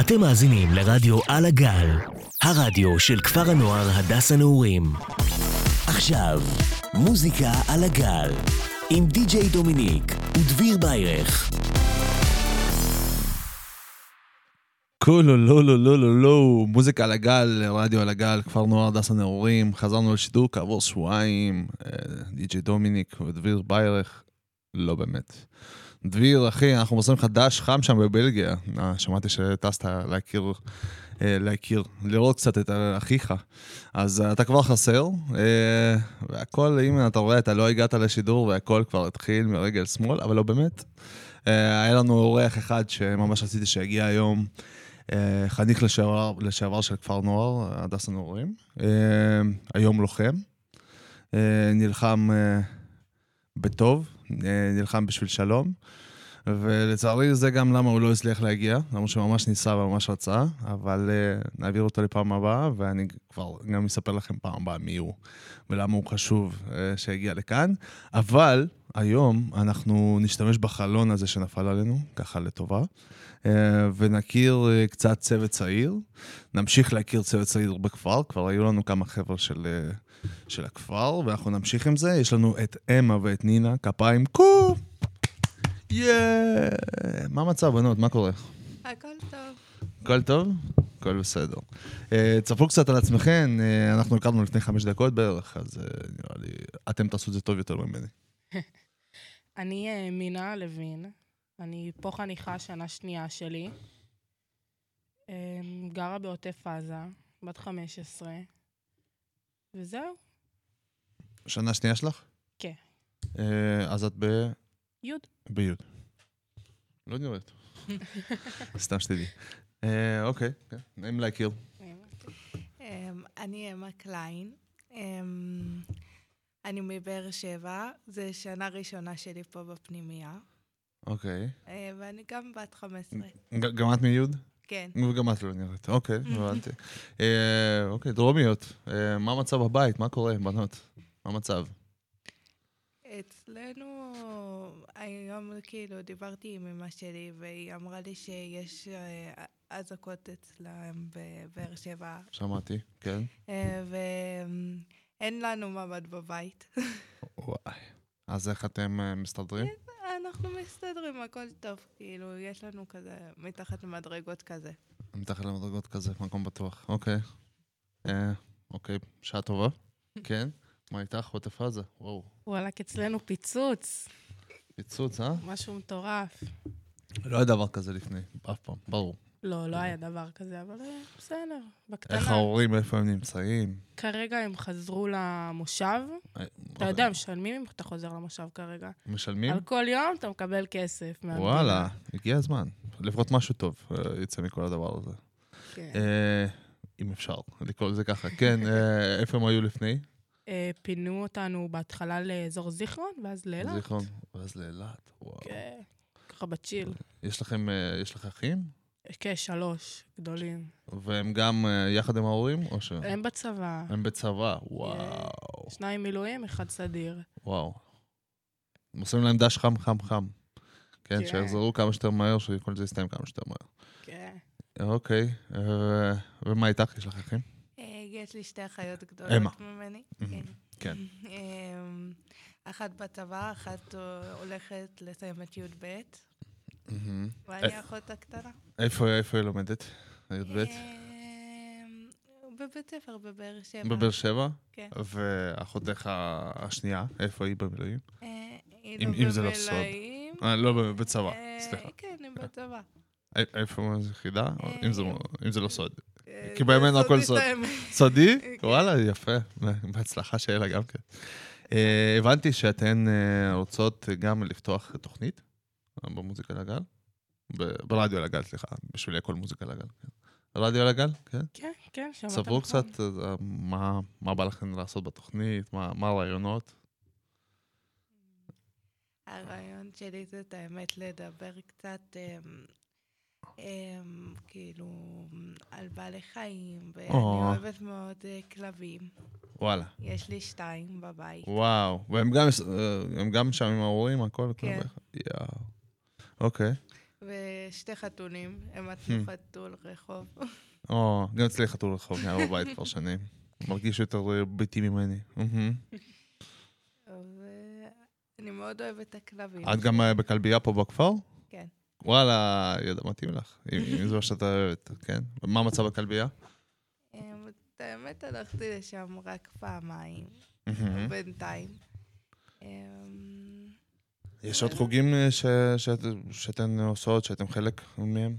אתם מאזינים לרדיו על הגל, הרדיו של כפר הנוער הדס הנעורים. עכשיו, מוזיקה על הגל, עם די.ג'יי דומיניק ודביר ביירך. כולו לא לא לא לא לא, מוזיקה על הגל, רדיו על הגל, כפר נוער הדס הנעורים, חזרנו לשידור כעבור שבועיים, אה, די.ג'יי דומיניק ודביר ביירך, לא באמת. דביר, אחי, אנחנו מוסרים לך דש חם שם בבלגיה. אה, שמעתי שטסת להכיר, אה, להכיר, לראות קצת את אחיך. אז אה, אתה כבר חסר, והכל, אם אתה רואה, אתה לא הגעת לשידור והכל כבר התחיל מרגל שמאל, אבל לא באמת. היה לנו אורח אחד שממש רציתי שיגיע היום, חניך לשעבר, לשעבר של כפר נוער, הדס הנעורים. היום לוחם. נלחם בטוב, נלחם בשביל שלום. ולצערי זה גם למה הוא לא הצליח להגיע, למרות שממש ניסה וממש רצה, אבל uh, נעביר אותו לפעם הבאה, ואני כבר גם אספר לכם פעם הבאה מי הוא ולמה הוא חשוב uh, שהגיע לכאן. אבל היום אנחנו נשתמש בחלון הזה שנפל עלינו, ככה לטובה, ונכיר uh, קצת צוות צעיר. נמשיך להכיר צוות צעיר בכפר, כבר היו לנו כמה חבר'ה של... Uh, של הכפר, ואנחנו נמשיך עם זה. יש לנו את אמה ואת נינה, כפיים קו! יאה! מה המצב, בנות? מה קורה? הכל טוב. הכל טוב? הכל בסדר. תספרו קצת על עצמכם, אנחנו הכרנו לפני חמש דקות בערך, אז נראה לי, אתם תעשו את זה טוב יותר ממני. אני אה, מינה לוין, אני פה חניכה שנה שנייה שלי. אה, גרה בעוטף עזה, בת 15, וזהו, שנה שנייה שלך? כן. Uh, אז את ב... יוד. ביוד. לא נראית. סתם שתדעי. Uh, אוקיי, כן, נעים להכיר. אמ, אני אמה קליין. אמ, אני מבאר שבע, זו שנה ראשונה שלי פה בפנימייה, אוקיי. אה, ואני גם בת 15. ג- גם את מיוד? כן. וגם את לא נראית. אוקיי, הבנתי. אה, אוקיי, דרומיות. אה, מה המצב בבית? מה קורה, בנות? מה המצב? אצלנו, היום כאילו דיברתי עם אמא שלי, והיא אמרה לי שיש אזעקות אצלם בבאר שבע, שמעתי, כן. ואין לנו ממ"ד בבית. וואי. אז איך אתם מסתדרים? אנחנו מסתדרים, הכל טוב. כאילו, יש לנו כזה, מתחת למדרגות כזה. מתחת למדרגות כזה, מקום בטוח. אוקיי. אה, אוקיי, שעה טובה. כן. מה איתך? עוטף עזה? וואו. וואלכ, אצלנו פיצוץ, פיצוץ, אה? משהו מטורף. לא היה דבר כזה לפני, אף פעם, ברור. לא, לא היה דבר כזה, אבל אה, בסדר, בקטנה. איך ההורים, איפה הם נמצאים? כרגע הם חזרו למושב. אה, אתה יודע, משלמים אם אתה חוזר למושב כרגע. משלמים? על כל יום אתה מקבל כסף. וואלה, הגיע הזמן. לפחות משהו טוב אה, יצא מכל הדבר הזה. כן. אה, אם אפשר לקרוא לזה ככה. כן, אה, איפה הם היו לפני? אה, פינו אותנו בהתחלה לאזור זיכרון, ואז לאילת. זיכרון. ואז לאילת, וואו. כן, ככה בצ'יל. יש לכם, אה, יש לך אחים? כשלוש גדולים. והם גם אה, יחד עם ההורים, או ש... הם בצבא, הם בצבא, וואו. שניים מילואים, אחד סדיר. וואו. הם עושים להם דש חם, חם, חם. כן, כן. שיחזרו כמה שיותר מהר, שכל זה יסתיים כמה שיותר מהר. כן. אוקיי, אה, ומה איתך? יש לך אחים? אה, יש לי שתי אחיות אמה. גדולות ממני. כן. כן. אמ, אחת בצבא, אחת הולכת לסיים את י"ב. ואני האחות הקטנה. איפה היא לומדת? י"ב? אמ, בבית ספר בבאר שבע. בבאר שבע? כן. ואחותך השנייה, איפה היא במילואים? אה, היא לא לא סוד. במילואים. אה, לא, בצבא, אה, סליחה. כן, היא בצבא. איפה זה חידה? אה, אם זה- לא סוד. אה, כי בימינו זה הכל סוד. סודי? כן. וואלה, יפה. בהצלחה שיהיה לה גם כן. אה, הבנתי שאתן אה, רוצות גם לפתוח תוכנית אה, במוזיקה לגל. ב- ברדיו לגל, סליחה, בשבילי הכל מוזיקה לגל. כן. רדיו לגל, כן. כן, כן, שמעת ספרו נכון. קצת אה, מה- מה בא לכם לעשות בתוכנית, מה מה הרעיונות. הרעיון שלי זה את האמת לדבר קצת, אמ, אמ, כאילו, על בעלי חיים, ואני או. אוהבת מאוד אה, כלבים. וואלה. יש לי שתיים בבית. וואו. והם גם, אה, הם גם שם עם ההורים, הכל? כן. ביחד? יואו. אוקיי. שתי חתולים, הם Hmm. חתול רחוב. או, גם אצלי חתול רחוב, היה בבית כבר שנים. מרגיש יותר אה, ביתי ממני. ואני מאוד אוהבת את הכלבים. את גם אה, בכלבייה פה בכפר? כן. וואלה, ידע, מתאים לך. אם זה מה שאת אוהבת, כן? מה המצב בכלבייה? אמ, האמת, הלכתי לשם רק פעמיים. בינתיים. יש עוד חוגים אה, ש- שאת- שאתן עושות, שאתם חלק מהם?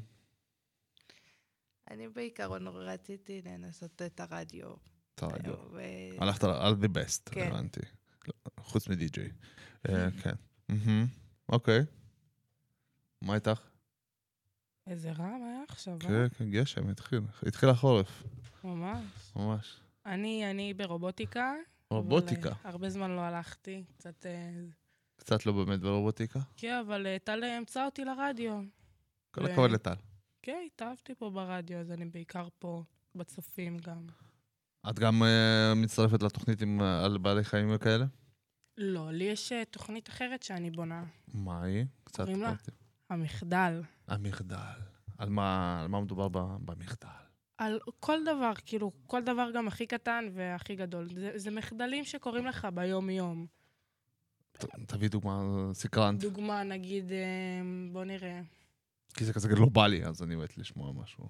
אני בעיקרון רציתי לנסות את הרדיו. את הרדיו. ו- הלכת על the best, כן. הבנתי. חוץ מדי-ג'יי. אה, כן. מהמם. אוקיי. מה איתך? איזה רעם היה עכשיו, אה? כן, כן, גשם, התחיל. התחיל החורף, ממש. ממש. אני, אני ברובוטיקה. אבל, רובוטיקה. אה, הרבה זמן לא הלכתי, קצת... אה, קצת לא באמת ברובוטיקה. כן, אבל אה, טל אמצא אותי לרדיו. כל הכבוד לטל. כן, התאהבתי פה ברדיו, אז אני בעיקר פה בצופים גם. את גם אה, מצטרפת לתוכנית עם, אה, על בעלי חיים וכאלה? לא, לי יש אה, תוכנית אחרת שאני בונה. מה היא? קצת קוראים לה? המחדל. המחדל. על מה, על מה מדובר ב- במחדל? על כל דבר, כאילו, כל דבר גם הכי קטן והכי גדול. זה, זה מחדלים שקורים לך ביום-יום. תביא דוגמה סקרנט. דוגמה, נגיד, אה, בוא נראה. כי זה כזה גלובלי, אז אני מת לשמוע משהו.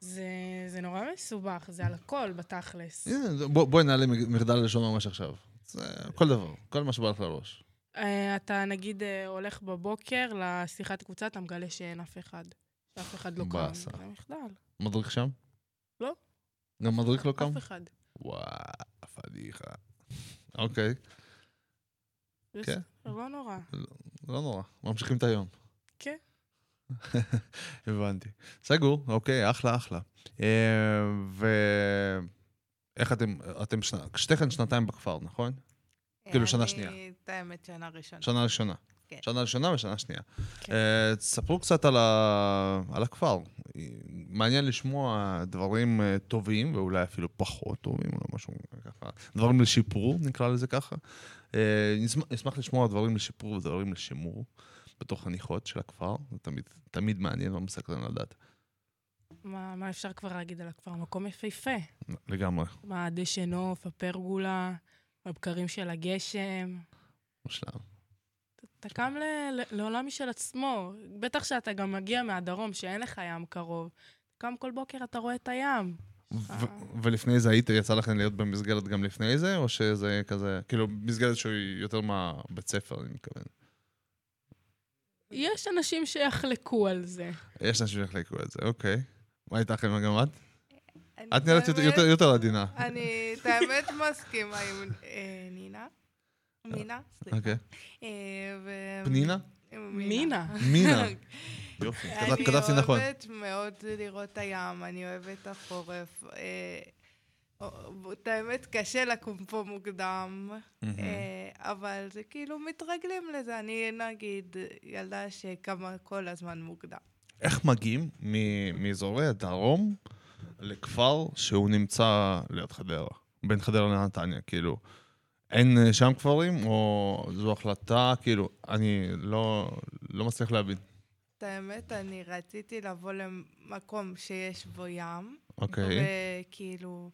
זה, זה נורא מסובך, זה על הכל בתכלס. הנה, זה- בוא- בואי נעלה מחדל לשון ממש עכשיו. זה כל דבר, כל מה שבא לך לראש. אה, אתה נגיד אה, הולך בבוקר לשיחת קבוצה, אתה מגלה שאין אף אחד. שאף אחד לא קם. באסה. זה מחדל. מדריך שם? לא. גם מדריך לא קם? אף אחד. וואו, פדיחה. אוקיי, זה כן. לא נורא. לא נורא, ממשיכים את היום. כן. הבנתי. סגור, אוקיי, אחלה, אחלה. אה, ואיך אתם, אתם שתיכן שנתיים בכפר, נכון? כאילו, שנה שנייה. אני, את האמת, שנה ראשונה. שנה ראשונה. כן. שנה ראשונה ושנה שנייה. כן. אה, תספרו קצת על, ה... על הכפר. מעניין לשמוע דברים אה, טובים, ואולי אפילו פחות טובים, או משהו ככה. דברים לשיפור, נקרא לזה ככה. אה, נשמח, נשמח לשמוע דברים לשיפור ודברים לשימור בתוך הניחות של הכפר. זה תמיד, תמיד מעניין ומסקרן לדעת. מה, מה אפשר כבר להגיד על הכפר? מקום יפהפה. לגמרי, מה, הדשא נוף, הפרגולה, הבקרים של הגשם. מושלם. אתה קם ל- ל- לעולם משל עצמו. בטח שאתה גם מגיע מהדרום, שאין לך ים קרוב. קם כל בוקר, אתה רואה את הים. ו- ולפני זה היית, יצא לכם להיות במסגרת גם לפני זה, או שזה כזה, כאילו, מסגרת שהיא יותר מהבית ספר, אני מתכוון. יש אנשים שיחלקו על זה. יש אנשים שיחלקו את זה, אוקיי. מה איתך, אמא, גם את? את נראית יותר- באמת- יותר- יותר עדינה. אני, את האמת, מסכימה עם אה, נינה. מינה? סליחה. אוקיי. אה, ו- פנינה? מינה. מינה. יופי, כתב- כתבתי אני נכון. אוהבת מאוד לראות את הים, אני אוהבת את החורף. אה, את האמת, קשה לקום פה מוקדם. אה, אבל זה כאילו מתרגלים לזה. אני נגיד ילדה שקמה כל הזמן מוקדם. איך מגיעים מ- מאזורי הדרום לכפר שהוא נמצא ליד חדרה? בין חדרה לנתניה, כאילו. אין אה, שם כפרים, או זו החלטה, כאילו, אני לא, לא מצליח להבין. את האמת, אני רציתי לבוא למקום שיש בו ים. אוקיי. וכאילו,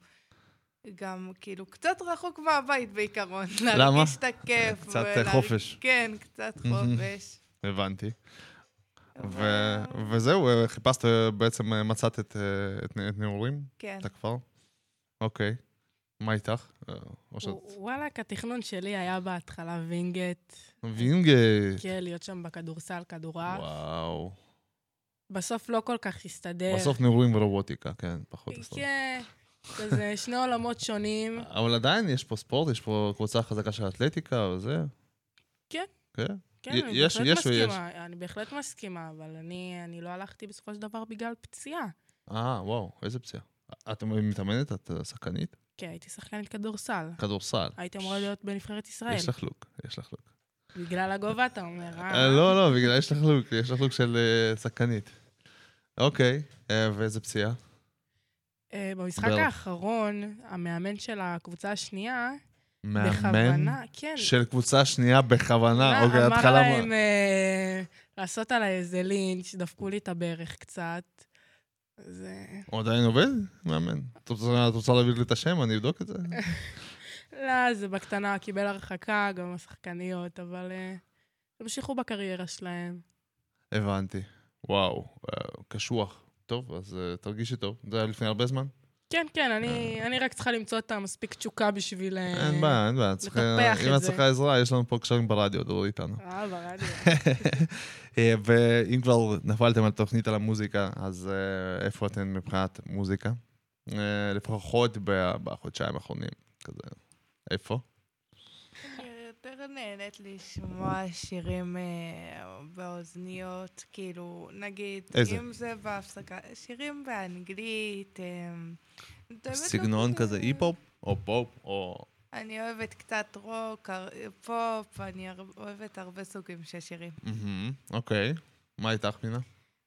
גם כאילו קצת רחוק מהבית בעיקרון. למה? להרגיש את הכיף. קצת, אה, ולהרג- חופש. כן, קצת. חופש. הבנתי. ו- ו- וזהו, אה, חיפשת, בעצם מצאת את, את, את נעורים, כן. את הכפר? אוקיי. מה איתך? אה, או שאת... וואלכ, התכנון שלי היה בהתחלה וינגייט. וינגייט. כן, להיות שם בכדורסל, כדורעף. וואו. בסוף לא כל כך הסתדר. בסוף נעורים ורובוטיקה, כן, פחות הסתדר. כן, כזה שני עולמות שונים. אבל עדיין יש פה ספורט, יש פה קבוצה חזקה של אתלטיקה וזה. כן. כן? כן, אני יש- בהחלט יש או יש? מסכימה. אני בהחלט מסכימה, אבל אני אני לא הלכתי בסופו של דבר בגלל פציעה. אה, וואו, איזה פציעה. את מתאמנת? את אה, שחקנית? כן, הייתי שחקנית כדורסל. כדורסל. הייתי אמורה להיות בנבחרת ישראל. יש לך לוק, יש לך לוק. בגלל הגובה, אתה אומר, אה, אה? לא, לא, בגלל יש לך לוק, יש לך לוק של אה, שחקנית. אוקיי, אה, ואיזה פציעה? במשחק. האחרון, המאמן של הקבוצה השנייה, מאמן בכוונה, כן. של קבוצה שנייה בכוונה. אמר- אוקיי, אמר התחלה... להם אה, לעשות עליי איזה לינץ', דפקו לי את הברך קצת. זה... הוא עדיין עובד? מאמן. את רוצה- להביא לי את השם? אני אבדוק את זה. לא, זה בקטנה, קיבל הרחקה, גם השחקניות, אבל אה, המשיכו בקריירה שלהם. הבנתי. וואו, אה, קשוח. טוב, אז אה, תרגישי טוב. זה היה לפני הרבה זמן? כן, כן, אני, אני רק צריכה למצוא את המספיק תשוקה בשביל... אה, אין בעיה, אין בעיה. לטפח אם את. צריכה עזרה, יש לנו פה קשרים ברדיו, דברו איתנו. אה, ברדיו. אה, ואם כבר נפלתם על תוכנית על המוזיקה, אז אה, איפה אתן מבחינת מוזיקה? אה, לפחות בחודשיים האחרונים, כזה. איפה? יותר נהנית לשמוע שירים אה, באוזניות, כאילו, נגיד, איזה? אם זה בהפסקה, שירים באנגלית. אה, לא סגנון כזה היפ-הופ? או פופ? או... אני אוהבת קצת רוק, פופ, אני אוהבת הרבה סוגים של שירים. אוקיי. מה איתך, מינה?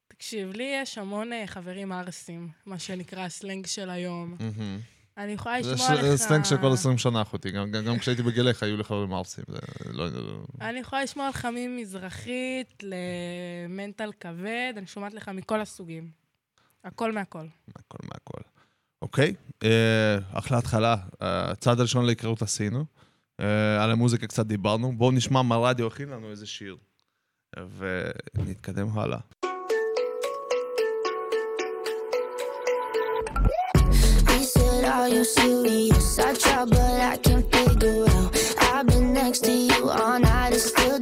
תקשיב, לי יש המון אה, חברים ערסים, מה שנקרא הסלנג של היום. מהמם. אני יכולה זה לשמוע לך... סלנג של כל 20 שנה, אחותי. גם- גם גם כשהייתי בגילך היו לי חברים ארסים. זה לא... לא- אני יכולה לשמוע לך ממזרחית למנטל כבד, אני שומעת לך מכל הסוגים. הכל מהכל. מהכל מהכל. אוקיי, אה, אחלה התחלה. אה, הצעד הראשון להיכרות עשינו. אה, על המוזיקה קצת דיברנו. בואו נשמע מה רדיו הכין לנו איזה שיר. ונתקדם הלאה. Are you serious? I try, but I can't figure out. I've been next to you all night and still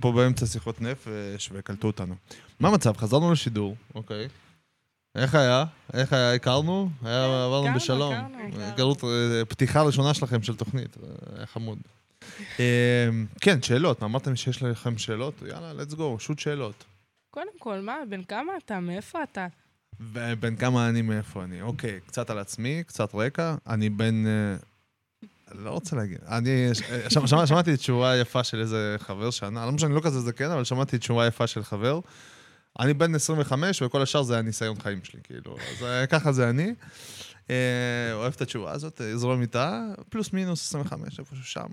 אנחנו פה באמצע שיחות נפש וקלטו אותנו. מה המצב? חזרנו לשידור, אוקיי. איך היה? איך היה? הכרנו? היה, עברנו הכרנו, בשלום. הכרנו, הכרנו. אה, פתיחה ראשונה שלכם של תוכנית, אה, היה חמוד. אה, כן, שאלות, אמרתם שיש לכם שאלות? יאללה, let's go, שוט שאלות. קודם כל, מה, בן כמה אתה? מאיפה אתה? בן כמה אני, מאיפה אני? אוקיי, קצת על עצמי, קצת רקע. אני בן... לא רוצה להגיד. אני... שמע- שמע- שמעתי תשובה יפה של איזה חבר שענה, לא משנה, לא כזה זקן, אבל שמעתי תשובה יפה של חבר. אני בן 25, וכל השאר זה הניסיון חיים שלי, כאילו. אז אה, ככה זה אני. אה, אוהב את התשובה הזאת, אה, זרום איתה, פלוס מינוס 25, איפשהו שם.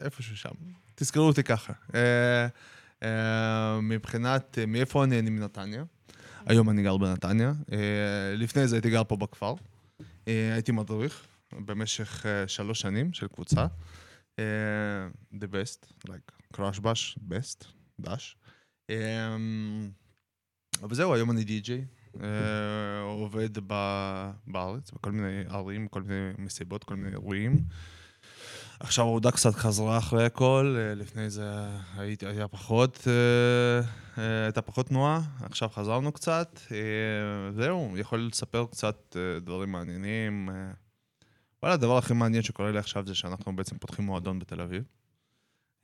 איפשהו שם. תזכרו אותי ככה. מבחינת, מאיפה אני? אני מנתניה. היום אני גר בנתניה. לפני זה הייתי גר פה בכפר. הייתי מדריך במשך אה, שלוש שנים של קבוצה. אה, the best, like crash bash, best, dash. אה, וזהו, היום אני די-ג'יי. אה, עובד ב- בארץ, בכל מיני ערים, כל מיני מסיבות, כל מיני אירועים. עכשיו העבודה קצת חזרה אחרי הכל, אה, לפני זה הייתי, היה פחות, אה, אה, הייתה פחות תנועה, עכשיו חזרנו קצת. אה, זהו, יכול לספר קצת אה, דברים מעניינים. וואלה, הדבר הכי מעניין שקורה לי עכשיו זה שאנחנו בעצם פותחים מועדון בתל אביב,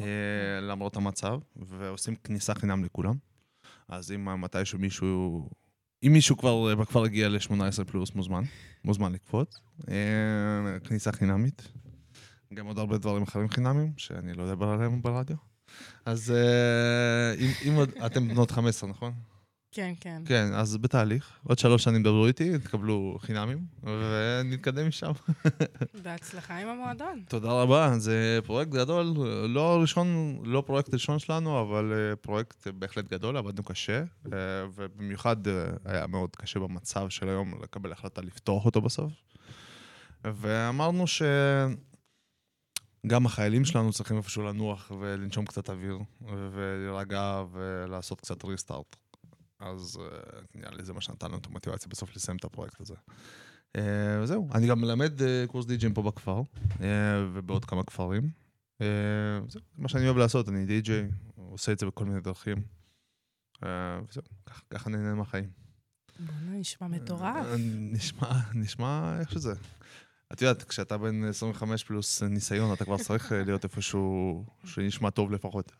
אה, למרות המצב, ועושים כניסה חינם לכולם. אז אם מתישהו מישהו, אם מישהו כבר בכפר הגיע ל-18 פלוס, מוזמן, מוזמן לקפוץ. אה, כניסה חינמית. גם עוד הרבה דברים אחרים חינמים, שאני לא אדבר עליהם ברדיו. אז אה, אם עוד, אתם בנות 15, נכון? כן, כן. כן, אז בתהליך. עוד שלוש שנים דברו איתי, תקבלו חינמים, ונתקדם משם. בהצלחה עם המועדון. תודה רבה, זה פרויקט גדול, לא הראשון, לא פרויקט ראשון שלנו, אבל אה, פרויקט בהחלט גדול, עבדנו קשה, אה, ובמיוחד אה, היה מאוד קשה במצב של היום לקבל החלטה לפתוח אותו בסוף. ואמרנו ש... גם החיילים שלנו צריכים איפשהו לנוח ולנשום קצת אוויר, ולהירגע ולעשות קצת ריסטארט. אז אה, נראה לי זה מה שנתן לנו את המוטיבציה בסוף לסיים את הפרויקט הזה. אה, וזהו, אני גם מלמד אה, קורס די-ג'ים פה בכפר, ובעוד כמה כפרים. זה מה שאני אוהב לעשות, אני די-ג'יי, עושה את זה בכל מיני דרכים. וזהו, ככה נהנה מהחיים. בוא'נה, נשמע מטורף. נשמע, נשמע איך שזה. את יודעת, כשאתה בן 25 פלוס ניסיון, אתה כבר צריך להיות איפשהו שנשמע טוב לפחות.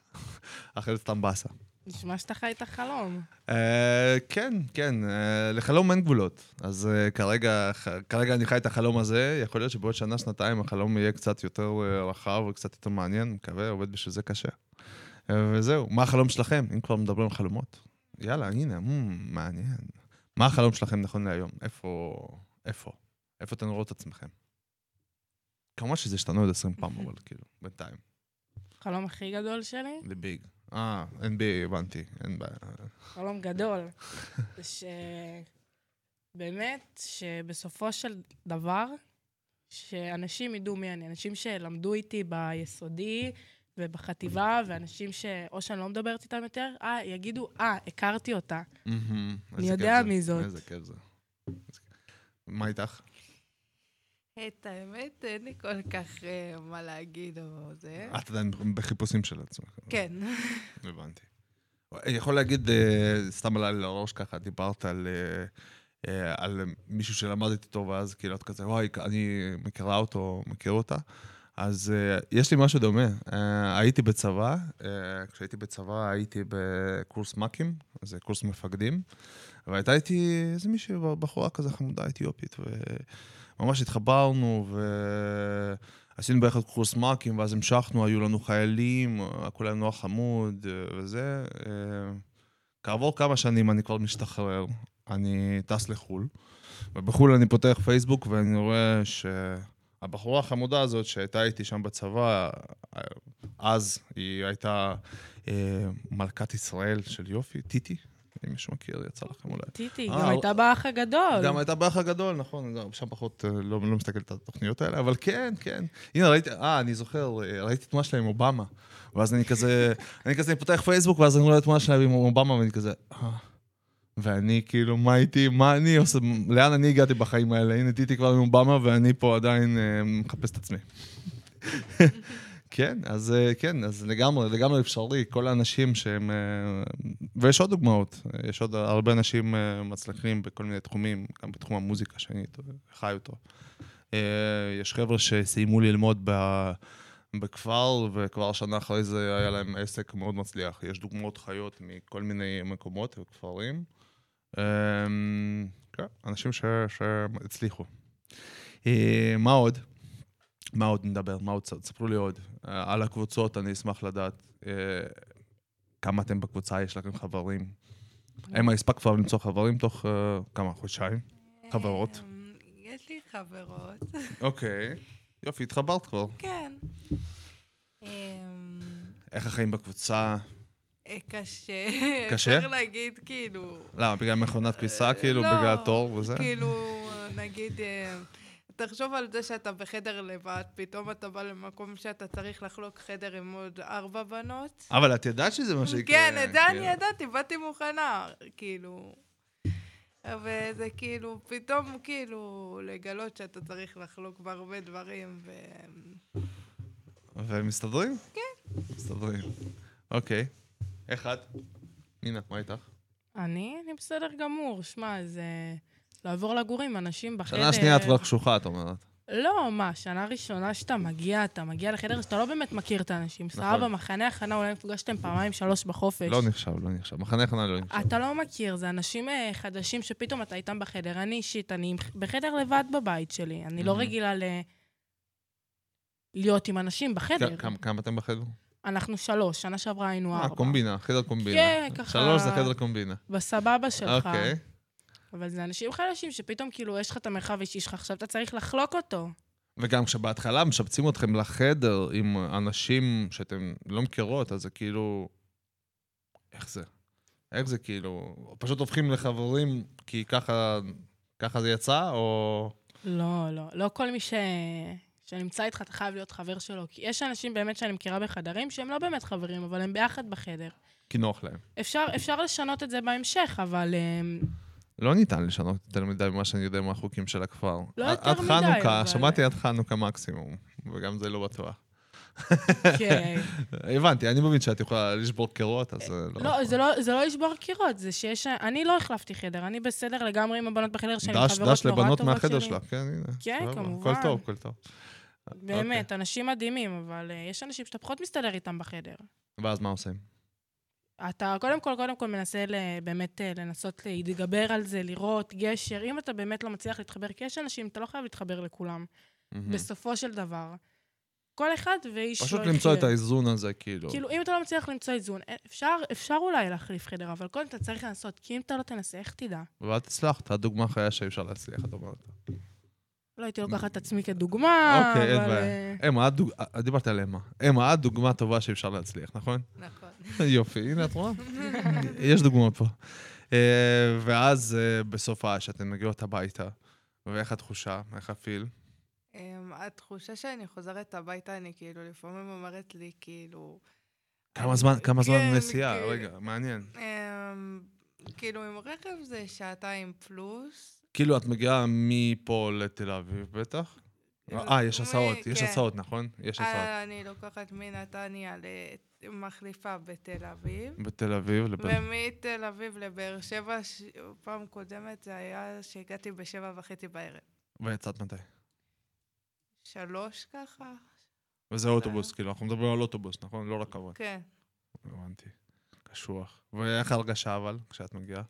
אחרת סתם באסה. נשמע שאתה חי את החלום. אה, כן, כן, אה, לחלום אין גבולות. אז אה, כרגע, ח- כרגע אני חי את החלום הזה, יכול להיות שבעוד שנה, שנתיים החלום יהיה קצת יותר רחב וקצת יותר מעניין, מקווה, עובד בשביל זה קשה. אה, וזהו, מה החלום שלכם? אם כבר מדברים על חלומות. יאללה, הנה, מ, מעניין. מה החלום שלכם נכון להיום? איפה, איפה? איפה אתם רואים את עצמכם? כמובן שזה השתנה עוד 20 פעם, אבל כאילו, בינתיים. החלום הכי גדול שלי, זה ביג. אה, NBA, הבנתי, אין בעיה. חלום גדול. זה ש... באמת, שבסופו של דבר, שאנשים ידעו מי אני. אנשים שלמדו איתי ביסודי ובחטיבה, ואנשים שאו שאני לא מדברת איתם יותר, אה, יגידו, אה, הכרתי אותה. אני יודע מי זאת. איזה כיף זה. מה איתך? את האמת, אין לי כל כך אה, מה להגיד או זה. את עדיין בחיפושים של עצמך. כן. הבנתי. יכול להגיד, אה, סתם עלה לי לראש ככה, דיברת על, אה, על מישהו שלמדתי איתו, ואז כאילו את כזה, וואי, אני מכירה אותו, מכיר אותה. אז יש לי משהו דומה. הייתי בצבא, כשהייתי בצבא הייתי בקורס מ"כים, זה קורס מפקדים, והייתה איתי איזה מישהי, בחורה כזה חמודה אתיופית, וממש התחברנו, ועשינו ביחד קורס מ"כים, ואז המשכנו, היו לנו חיילים, הכל היה נוח חמוד, אה, וזה. אה, כעבור כמה שנים אני כבר משתחרר, אני טס לחו"ל, ובחו"ל אני פותח פייסבוק ואני רואה שהבחורה החמודה הזאת שהייתה איתי שם בצבא, אה, אז היא הייתה מלכת ישראל של יופי, טיטי, אם מישהו מכיר, יצא לכם אולי. טיטי, אה, גם הייתה באח הגדול. גם הייתה באח הגדול, נכון, שם פחות אה, לא, לא מסתכל על התוכניות האלה, אבל כן, כן. הנה, ראיתי, אה, אני זוכר, אה, ראיתי תמונה שלה עם אובמה, ואז אני כזה, אני כזה פותח פייסבוק, ואז אני רואה תמונה שלה עם אובמה, ואני כזה, אה. ואני כאילו, מה איתי, מה אני עושה, לאן אני הגעתי בחיים האלה? הנה, טיטי כבר עם אובמה, ואני פה עדיין מחפש את עצמי. כן, אז אה, כן, אז לגמרי, לגמרי אפשרי. כל האנשים שהם... אה, ויש עוד דוגמאות. יש עוד הרבה אנשים אה, מצליחים בכל מיני תחומים, גם בתחום המוזיקה שאני חי אותו. יש חבר'ה שסיימו ללמוד ב... בכפר, וכבר שנה אחרי זה היה להם עסק מאוד מצליח. יש דוגמאות חיות מכל מיני מקומות וכפרים. כן, אנשים. שהצליחו. מה עוד? מה עוד נדבר? מה עוד? תספרו לי עוד. אה, על הקבוצות, אני אשמח לדעת אה, כמה אתם בקבוצה, יש לכם חברים. אמה, הספקת כבר למצוא חברים תוך אה, כמה, חודשיים? חברות. יש לי חברות. אוקיי. יופי, התחברת כבר. כן. איך החיים בקבוצה? אה, קשה. קשה? אפשר להגיד, כאילו... למה, בגלל מכונת כביסה, כאילו, לא, בגלל תור וזה? כאילו, נגיד, אה, תחשוב על זה שאתה בחדר לבד, פתאום אתה בא למקום שאתה צריך לחלוק חדר עם עוד ארבע בנות. אבל את ידעת שזה מה שיקרה. כן, את זה. אני ידעתי, באתי מוכנה, כאילו. וזה כאילו, פתאום כאילו לגלות שאתה צריך לחלוק בהרבה דברים, ו... ומסתדרים? כן. מסתדרים. אוקיי. איך את? מינה, מה איתך? אני? אני בסדר גמור. שמע, זה... לעבור לגור עם אנשים בחדר... שנה שנייה את כבר קשוחה, את אומרת. לא, מה, שנה ראשונה שאתה מגיע, אתה מגיע לחדר שאתה לא באמת מכיר את האנשים. סבבה, מחנה הכנה, אולי נפגשתם פעמיים, שלוש בחופש. נכון. לא נחשב, לא נחשב. מחנה הכנה לא נחשב. אתה לא מכיר, זה אנשים אה, חדשים שפתאום אתה איתם בחדר. אני אישית, אני בחדר לבד בבית שלי. אני לא Mhm. רגילה ל... להיות עם אנשים בחדר. כ- כמה- כמה אתם בחדר? אנחנו שלוש, שנה שעברה היינו אה, ארבע. קומבינה, חדר קומבינה. כן, ככה- שלוש זה חדר קומבינה. בסבבה שלך. אוקיי. אבל זה אנשים חדשים שפתאום כאילו יש לך את המרחב האישי שלך, עכשיו אתה צריך לחלוק אותו. וגם כשבהתחלה משבצים אתכם לחדר עם אנשים שאתם לא מכירות, אז זה כאילו... איך זה? איך זה כאילו? פשוט הופכים לחברים כי ככה, ככה זה יצא, או... לא, לא. לא כל מי ש... שנמצא איתך, אתה חייב להיות חבר שלו. כי יש אנשים באמת שאני מכירה בחדרים שהם לא באמת חברים, אבל הם ביחד בחדר. כי נוח להם. אפשר, אפשר לשנות את זה בהמשך, אבל אמ, לא ניתן לשנות יותר מדי ממה שאני יודע מהחוקים של הכפר. לא עד- יותר עד מדי, חנוכה, אבל- שמעתי עד חנוכה מקסימום, וגם זה לא בטוח. כן. הבנתי, אני מבין שאת יכולה לשבור קירות, אז זה לא... לא, זה לא, זה לא לשבור קירות, זה שיש... אני לא החלפתי חדר, אני בסדר לגמרי עם הבנות בחדר שלי, דש, חברות דש נורא לבנות טובות מהחדר שלי. שלך, כן, הנה. כן, כמובן. הכל טוב, הכל טוב. באמת, אוקיי. אנשים מדהימים, אבל אה, יש אנשים שאתה פחות מסתדר איתם בחדר. ואז מה עושים? אתה קודם כל, קודם כל מנסה ל, באמת אה, לנסות להתגבר על זה, לראות גשר. אם אתה באמת לא מצליח להתחבר, כי יש אנשים, אתה לא חייב להתחבר לכולם. מהמם. בסופו של דבר, כל אחד ואיש פשוט לא למצוא את יחיה. האיזון הזה, כאילו. כאילו, אם אתה לא מצליח למצוא איזון, אה, אפשר, אפשר אולי להחליף חדר, אבל קודם אתה צריך לנסות, כי אם אתה לא תנסה, איך תדע? ואת הצלחת, הדוגמה החיה שאי אפשר להצליח, את אומרת. לא הייתי לוקחת את עצמי כדוגמה, אוקיי, אין. בעיה. אה, אמה, את. את דיברת על אמה. אמה, את דוגמה טובה שאי אפשר להצליח, נכון? נכון. יופי, הנה את רואה? יש דוגמאות פה. אה, ואז אה, בסוף האש אתן מגיעות הביתה, ואיך התחושה? איך הפיל? אמ, התחושה שאני חוזרת הביתה, אני כאילו לפעמים אומרת לי, כאילו... כמה זמן, כמה זמן כן, נסיעה? כאילו, רגע, מעניין. אמ, כאילו, עם רכב זה שעתיים פלוס. כאילו, את מגיעה מפה לתל אביב, בטח? אה, יש מ- הסעות, יש כן. הסעות, נכון? יש הסעות. אה, אני לוקחת מנתניה למחליפה בתל אביב. בתל אביב, לב... ומתל אביב לבאר שבע, פעם קודמת זה היה שהגעתי בשבע וחצי בערב. ויצאת מתי? שלוש ככה? וזה אוטובוס, כאילו, אנחנו מדברים על אוטובוס, נכון? לא רכבות. כן. הבנתי. קשוח. ואיך ההרגשה אבל, כשאת מגיעה?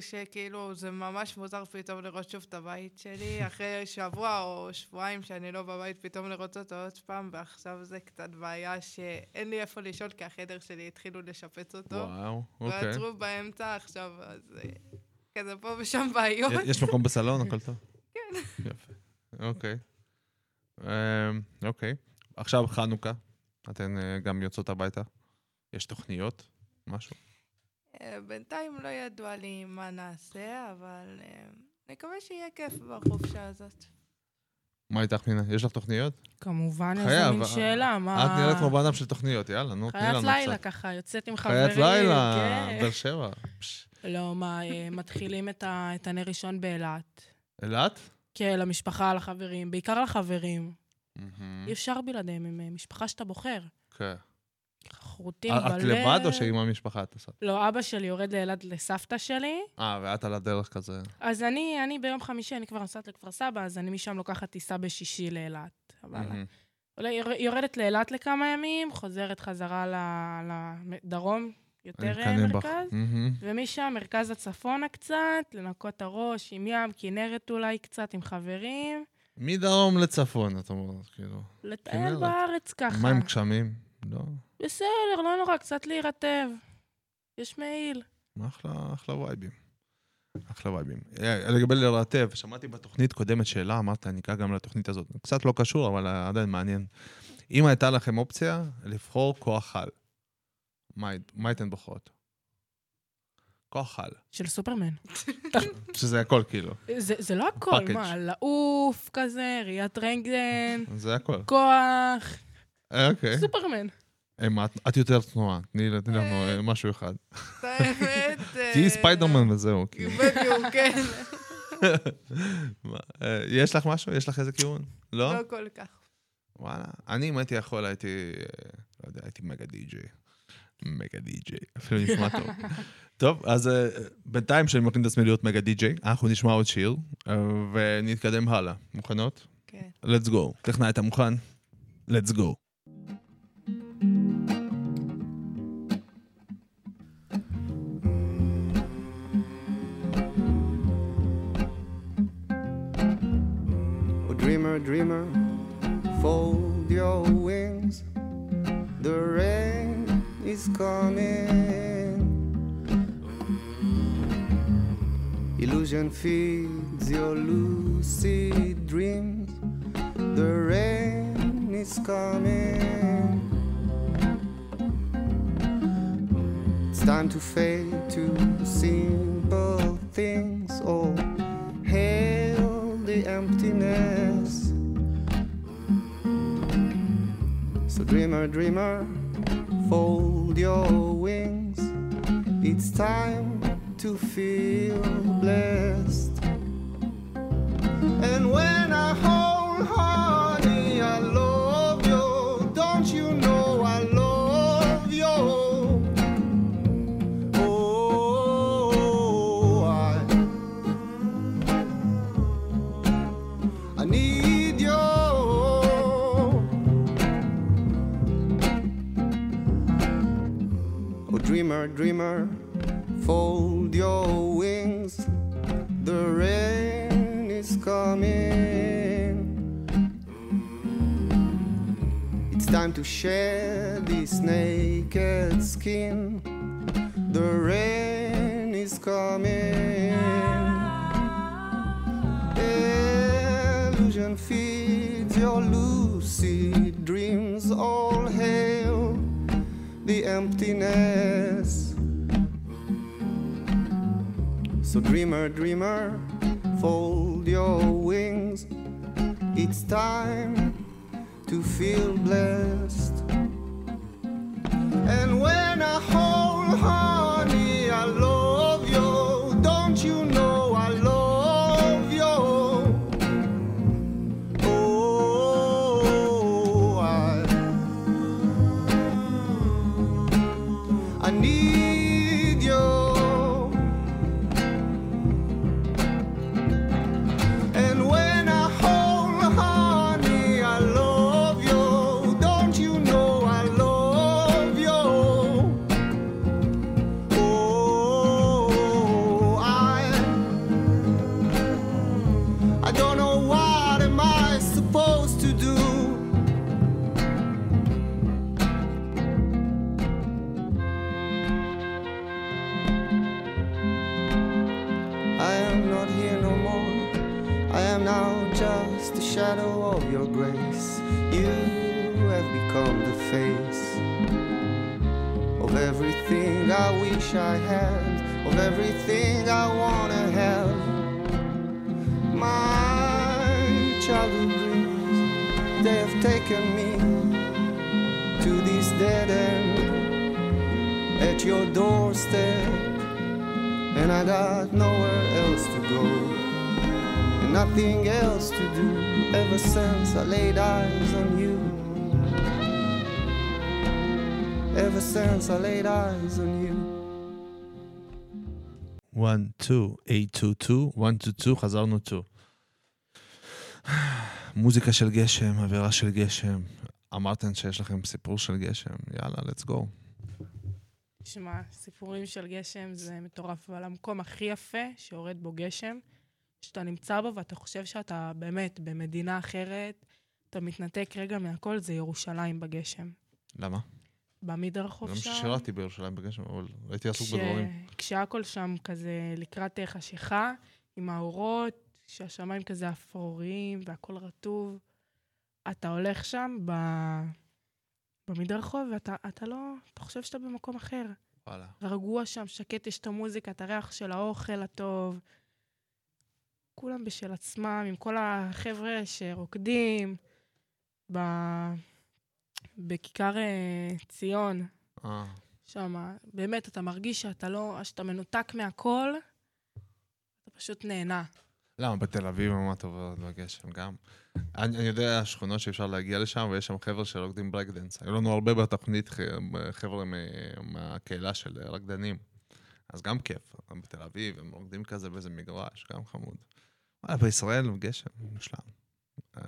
שכאילו זה ממש מוזר פתאום לראות שוב את הבית שלי, אחרי שבוע או שבועיים שאני לא בבית, פתאום לראות אותו עוד פעם, ועכשיו זה קצת בעיה שאין לי איפה לישון, כי החדר שלי התחילו לשפץ אותו. וואו, אוקיי. ועצרו באמצע עכשיו, אז אה, כזה פה ושם בעיות. יש מקום בסלון, הכל טוב? כן. יפה. אוקיי. אמ, אוקיי. עכשיו חנוכה, אתן אה, גם יוצאות הביתה? יש תוכניות? משהו? אה, בינתיים לא ידוע לי מה נעשה, אבל אה, נקווה שיהיה כיף בחופשה הזאת. מה איתך, מינה? יש לך תוכניות? כמובן, איזה מין אה, שאלה, מה... את נראית כמו בן אדם של תוכניות, יאללה, נו, תני לנו חיית קצת. לילה ככה, יוצאת עם חברים. חיית לילה, כן. באר שבע. לא, מה, מתחילים את הנר ראשון באילת. אילת? כן, למשפחה, לחברים, בעיקר לחברים. אי אפשר בלעדיהם, הם משפחה שאתה בוחר. כן. חרוטים את בלב. לבד או שעם המשפחה את עושה? לא, אבא שלי יורד לאילת לסבתא שלי, אה, ואת על הדרך כזה. אז אני, אני ביום חמישי, אני כבר נוסעת לכפר סבא, אז אני משם לוקחת טיסה בשישי לאילת. אבל יורדת לאילת לכמה ימים, חוזרת חזרה לדרום, יותר אה. מרכז, מהמם. ומשם מרכז הצפונה קצת, לנקות את הראש עם ים, כנרת אולי קצת, עם חברים, מדרום לצפון, את אומרת, כאילו. לטייל. בארץ ככה. מה עם גשמים? לא. בסדר, לא נורא, קצת להירטב. יש מעיל. אחלה, אחלה וייבים. אחלה וייבים. אה, לגבי לרטב, שמעתי בתוכנית קודמת שאלה, אמרת, אני אקרא גם לתוכנית הזאת. קצת לא קשור, אבל עדיין מעניין. אם הייתה לכם אופציה לבחור כוח על, מה היית- מה הייתן בוחרות? כוח על, של סופרמן. שזה הכל כאילו, זה, זה לא הכל, package. מה, לעוף כזה, ראיית רנטגן, זה הכל. כוח, אה, אוקיי. סופרמן. את- יותר תנועה, תני לנו אה, משהו אחד. האמת... אה, תהיי ספיידרמן וזהו. כאילו. בדיוק, כן. אה, יש לך משהו? יש לך איזה כיוון? לא? לא כל כך. וואלה. אני, אם הייתי יכול, הייתי, אה, לא יודע, הייתי mega DJ. מגה די-ג'יי. אפילו נשמע טוב. טוב, אז אה, בינתיים שאני מכין את עצמי להיות מגה די-ג'יי, אנחנו נשמע עוד שיר, אה, ונתקדם הלאה. מוכנות? כן. let's go. טכנאי, אתה מוכן? let's go. Dreamer, fold your wings. The rain is coming. Illusion feeds your lucid dreams. The rain is coming. It's time to fade to simple things. Oh, hail the emptiness. Dreamer, dreamer, fold your wings. It's time to feel dreamer, dreamer, fold your wings. The rain is coming. It's time to shed this naked skin. The rain is coming. Illusion feeds your lucid dreams. All hail the emptiness. So, dreamer, dreamer, fold your wings. It's time to feel blessed. I laid eyes on you. 1, 2, 8, 2, 2, 1, 2, 2, חזרנו 2. מוזיקה של גשם, אווירה של גשם. אמרתם שיש לכם סיפור של גשם, יאללה, let's go. תשמע, סיפורים של גשם זה מטורף, אבל המקום הכי יפה שיורד בו גשם, שאתה נמצא בו ואתה חושב שאתה באמת במדינה אחרת, אתה מתנתק רגע מהכל, זה ירושלים בגשם. למה? במדרחוב גם שם. ששירתי בירושלים בגשם, אבל הייתי עסוק כש- בדברים. כשהכל שם כזה לקראת חשיכה, עם האורות, שהשמיים כזה אפרוריים והכל רטוב, אתה הולך שם ב... במדרחוב ואתה אתה לא, אתה חושב שאתה במקום אחר. וואלה. רגוע שם, שקט, יש את המוזיקה, את הריח של האוכל הטוב. כולם בשל עצמם, עם כל החבר'ה שרוקדים ב... בכיכר אה, ציון. אה, שם, באמת, אתה מרגיש שאתה לא, שאתה מנותק מהכל, אתה פשוט נהנה. למה, בתל אביב, מה אתה עובר בגשם גם? אני, אני יודע שכונות שאפשר להגיע לשם, ויש שם חבר'ה שרוקדים ברקדנס. היו לנו הרבה בתוכנית חבר'ה מהקהילה של רקדנים. אז גם כיף, בתל אביב, הם רוקדים כזה באיזה מגרש, גם חמוד. וואלה, בישראל, גשם, מושלם. אה,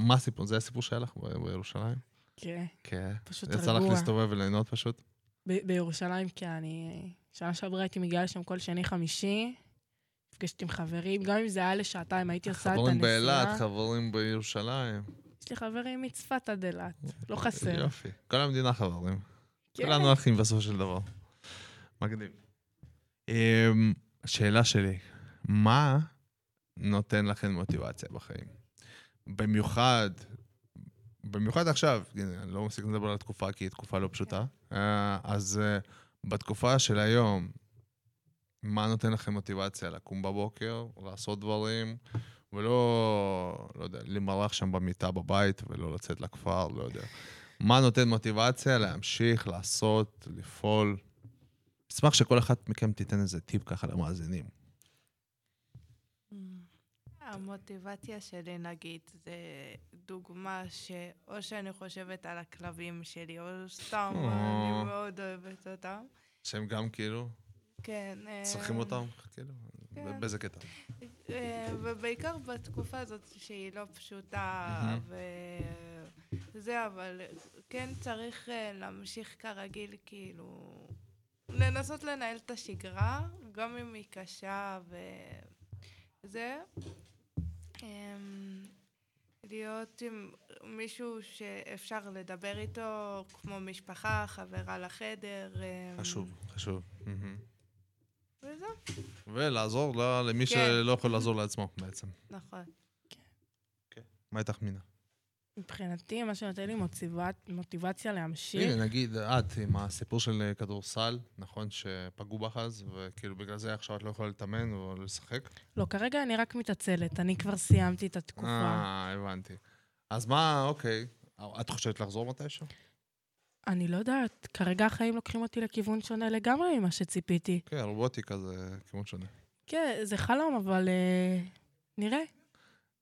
מה, הסיפור? זה הסיפור שהיה לך בירושלים? כן, כן. פשוט יצא לך רגוע. להסתובב וליהנות פשוט? ב- בירושלים, כי אני... שנה שעברה הייתי מגיעה לשם כל שני-חמישי, נפגשתי עם חברים, גם אם זה היה לשעתיים, הייתי עושה את חברים הנסיעה. באילת, חברים בירושלים. יש לי חברים מצפת עד אילת, לא חסר. יופי. כל המדינה חברים. כן. כולנו אחים בסופו של דבר. מגניב. אמ, השאלה שלי, מה נותן לכם מוטיבציה בחיים? במיוחד, במיוחד עכשיו, אני לא מפסיק לדבר על התקופה, כי היא תקופה לא פשוטה. אה, אז אה, בתקופה של היום, מה נותן לכם מוטיבציה? לקום בבוקר, לעשות דברים, ולא, לא יודע, למרח שם במיטה בבית ולא לצאת לכפר, לא יודע. מה נותן מוטיבציה להמשיך, לעשות, לפעול? אשמח שכל אחת מכם תיתן איזה טיפ ככה למאזינים. המוטיבציה שלי, נגיד, זה דוגמה שאו שאני חושבת על הכלבים שלי, או סתם, או. אני מאוד אוהבת אותם. שהם גם כאילו כן. אה, צריכים אותם? כאילו? כן. באיזה קטע? אה, ובעיקר בתקופה הזאת שהיא לא פשוטה. וזה, אבל כן צריך אה, להמשיך כרגיל, כאילו, לנסות לנהל את השגרה, גם אם היא קשה וזה. אמ, להיות עם מישהו שאפשר לדבר איתו, כמו משפחה, חברה לחדר. אמ, חשוב, חשוב. וזהו, ולעזור למי כן. שלא יכול לעזור לעצמו בעצם. נכון. מה איתך מינה? מבחינתי, מה שנותן לי מוטיבצ- מוטיבציה להמשיך, הנה, נגיד, את עם הסיפור של אה, כדורסל, נכון שפגעו בך אז, וכאילו בגלל זה עכשיו את לא יכולה להתאמן או לשחק? לא, כרגע אני רק מתעצלת, אני כבר סיימתי את התקופה. אה, הבנתי. אז מה, אוקיי, את חושבת לחזור מתישהו? אני לא יודעת, כרגע החיים לוקחים אותי לכיוון שונה לגמרי ממה שציפיתי. כן, רובוטיקה זה כיוון שונה. כן, זה חלום, אבל אה, נראה.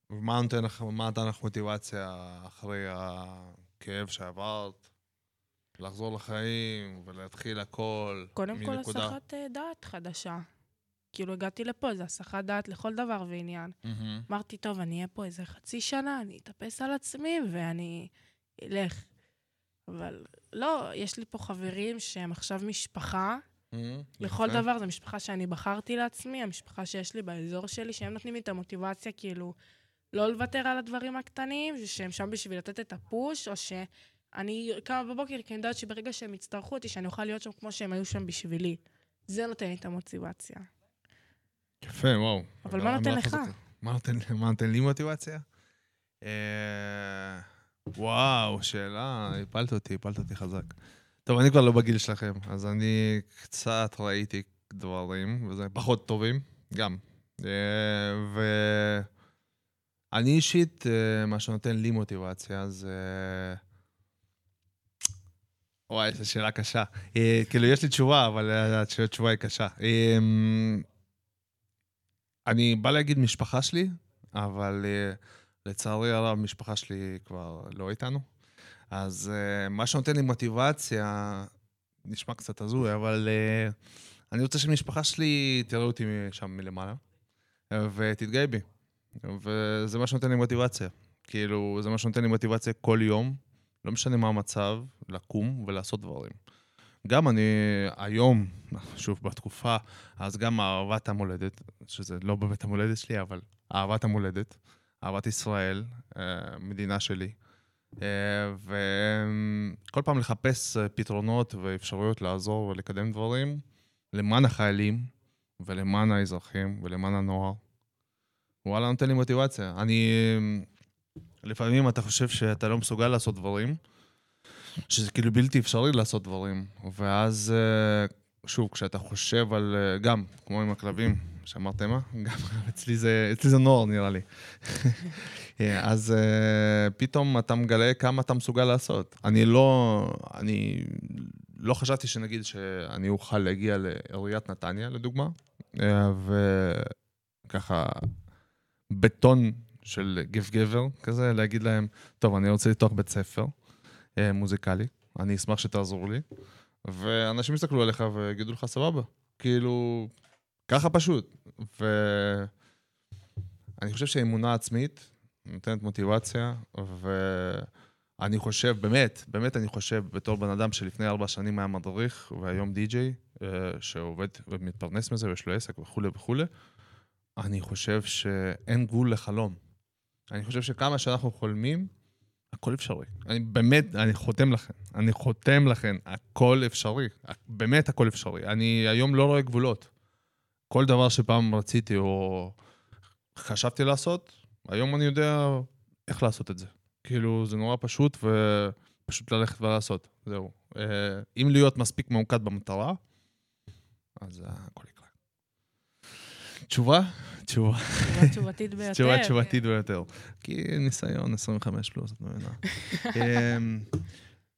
ומה נותן לך, מה נתן לך מוטיבציה אחרי הכאב שעברת? לחזור לחיים ולהתחיל הכל קודם כל? הסחת אה, דעת חדשה. כאילו, הגעתי לפה, זה הסחת דעת לכל דבר ועניין. מהמם. אמרתי, טוב, אני אהיה פה איזה חצי שנה, אני אתאפס על עצמי ואני אלך. אבל לא, יש לי פה חברים שהם עכשיו משפחה. לכל יפה. דבר, זו משפחה שאני בחרתי לעצמי, המשפחה שיש לי באזור שלי, שהם נותנים לי את המוטיבציה, כאילו, לא לוותר על הדברים הקטנים, שהם שם בשביל לתת את הפוש, או שאני קמה בבוקר, כי אני יודעת שברגע שהם יצטרכו אותי, שאני אוכל להיות שם כמו שהם היו שם בשבילי. זה נותן לי את המוטיבציה. יפה, וואו. אבל מה נותן לך? מה נותן, לי מוטיבציה? אה, וואו, שאלה, הפלת אותי, הפלת אותי חזק. טוב, אני כבר לא בגיל שלכם, אז אני קצת ראיתי דברים, וזה פחות טובים, גם. אה, ואני אישית, אה, מה שנותן לי מוטיבציה זה... וואי, זו שאלה קשה. אה, כאילו, יש לי תשובה, אבל אה, התשובה היא קשה. אני בא להגיד משפחה שלי, אבל לצערי הרב, משפחה שלי כבר לא איתנו. אז מה שנותן לי מוטיבציה, נשמע קצת הזוי, אבל אני רוצה שמשפחה שלי תראה אותי שם מלמעלה, ותתגאה בי. וזה מה שנותן לי מוטיבציה. כאילו, זה מה שנותן לי מוטיבציה כל יום, לא משנה מה המצב, לקום ולעשות דברים. גם אני היום, שוב, בתקופה, אז גם אהבת המולדת, שזה לא בבית המולדת שלי, אבל אהבת המולדת, אהבת ישראל, אה, מדינה שלי. אה, וכל פעם לחפש אה, פתרונות ואפשרויות לעזור ולקדם דברים למען החיילים ולמען האזרחים ולמען הנוער. וואלה, נותן לי מוטיבציה. אני... לפעמים אתה חושב שאתה לא מסוגל לעשות דברים, שזה כאילו בלתי אפשרי לעשות דברים. ואז, אה, שוב, כשאתה חושב על, אה, גם, כמו עם הכלבים, שאמרתם מה? גם אצלי זה, אצלי זה נוער נראה לי. אה, אז אה, פתאום אתה מגלה כמה אתה מסוגל לעשות. אני לא, אני לא חשבתי שנגיד שאני אוכל להגיע לעיריית נתניה, לדוגמה, וככה בטון של גיף גבר כזה, להגיד להם, טוב, אני רוצה לפתוח בית ספר אה, מוזיקלי, אני אשמח שתעזרו לי, ואנשים יסתכלו עליך ויגידו לך, סבבה. כאילו, ככה פשוט. ואני חושב שאמונה עצמית נותנת מוטיבציה, ואני חושב, באמת, באמת אני חושב, בתור בן אדם שלפני ארבע שנים היה מדריך, והיום די-ג'יי, אה, שעובד ומתפרנס מזה ויש לו עסק וכולי וכולי, אני חושב שאין גבול לחלום. אני חושב שכמה שאנחנו חולמים, הכל אפשרי. אני באמת, אני חותם לכם. אני חותם לכם, הכל אפשרי. באמת הכל אפשרי. אני היום לא רואה גבולות. כל דבר שפעם רציתי או חשבתי לעשות, היום אני יודע איך לעשות את זה. כאילו, זה נורא פשוט, ופשוט ללכת ולעשות. זהו. אה, אם להיות מספיק ממוקד במטרה, אז הכל יקרה. תשובה? תשובה. תשובה תשובתית ביותר. תשובה תשובתית ביותר. כי ניסיון 25 פלוס, את מבינה. אמ,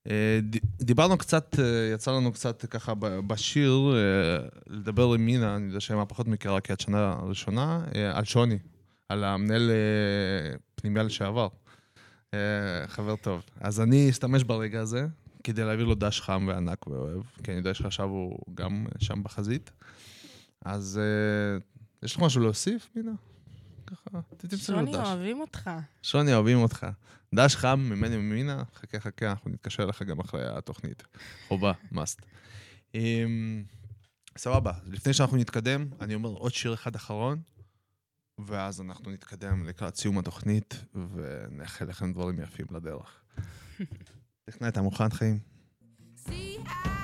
אה, דיברנו קצת, אה, יצא לנו קצת ככה בשיר, אה, לדבר עם מינה, אני יודע שהיא פחות מכירה כי את שנה ראשונה, אה, על שוני, על המנהל פנימיה לשעבר. חבר טוב. אז אני אשתמש ברגע הזה כדי להעביר לו דש חם וענק ואוהב, כי אני יודע שעכשיו הוא גם שם בחזית. אז יש לך משהו להוסיף, מינה? ככה, תתמצא לו שוני, דש. אוהבים אותך. שוני, אוהבים אותך. דש חם ממני ומינה, חכה חכה, אנחנו נתקשר אליך גם אחרי התוכנית. חובה, must. Um, סבבה, לפני שאנחנו נתקדם, אני אומר עוד שיר אחד אחרון, ואז אנחנו נתקדם לקראת סיום התוכנית, ונאחל לכם דברים יפים לדרך. טכנאי, אתה מוכן, חיים? See, I'll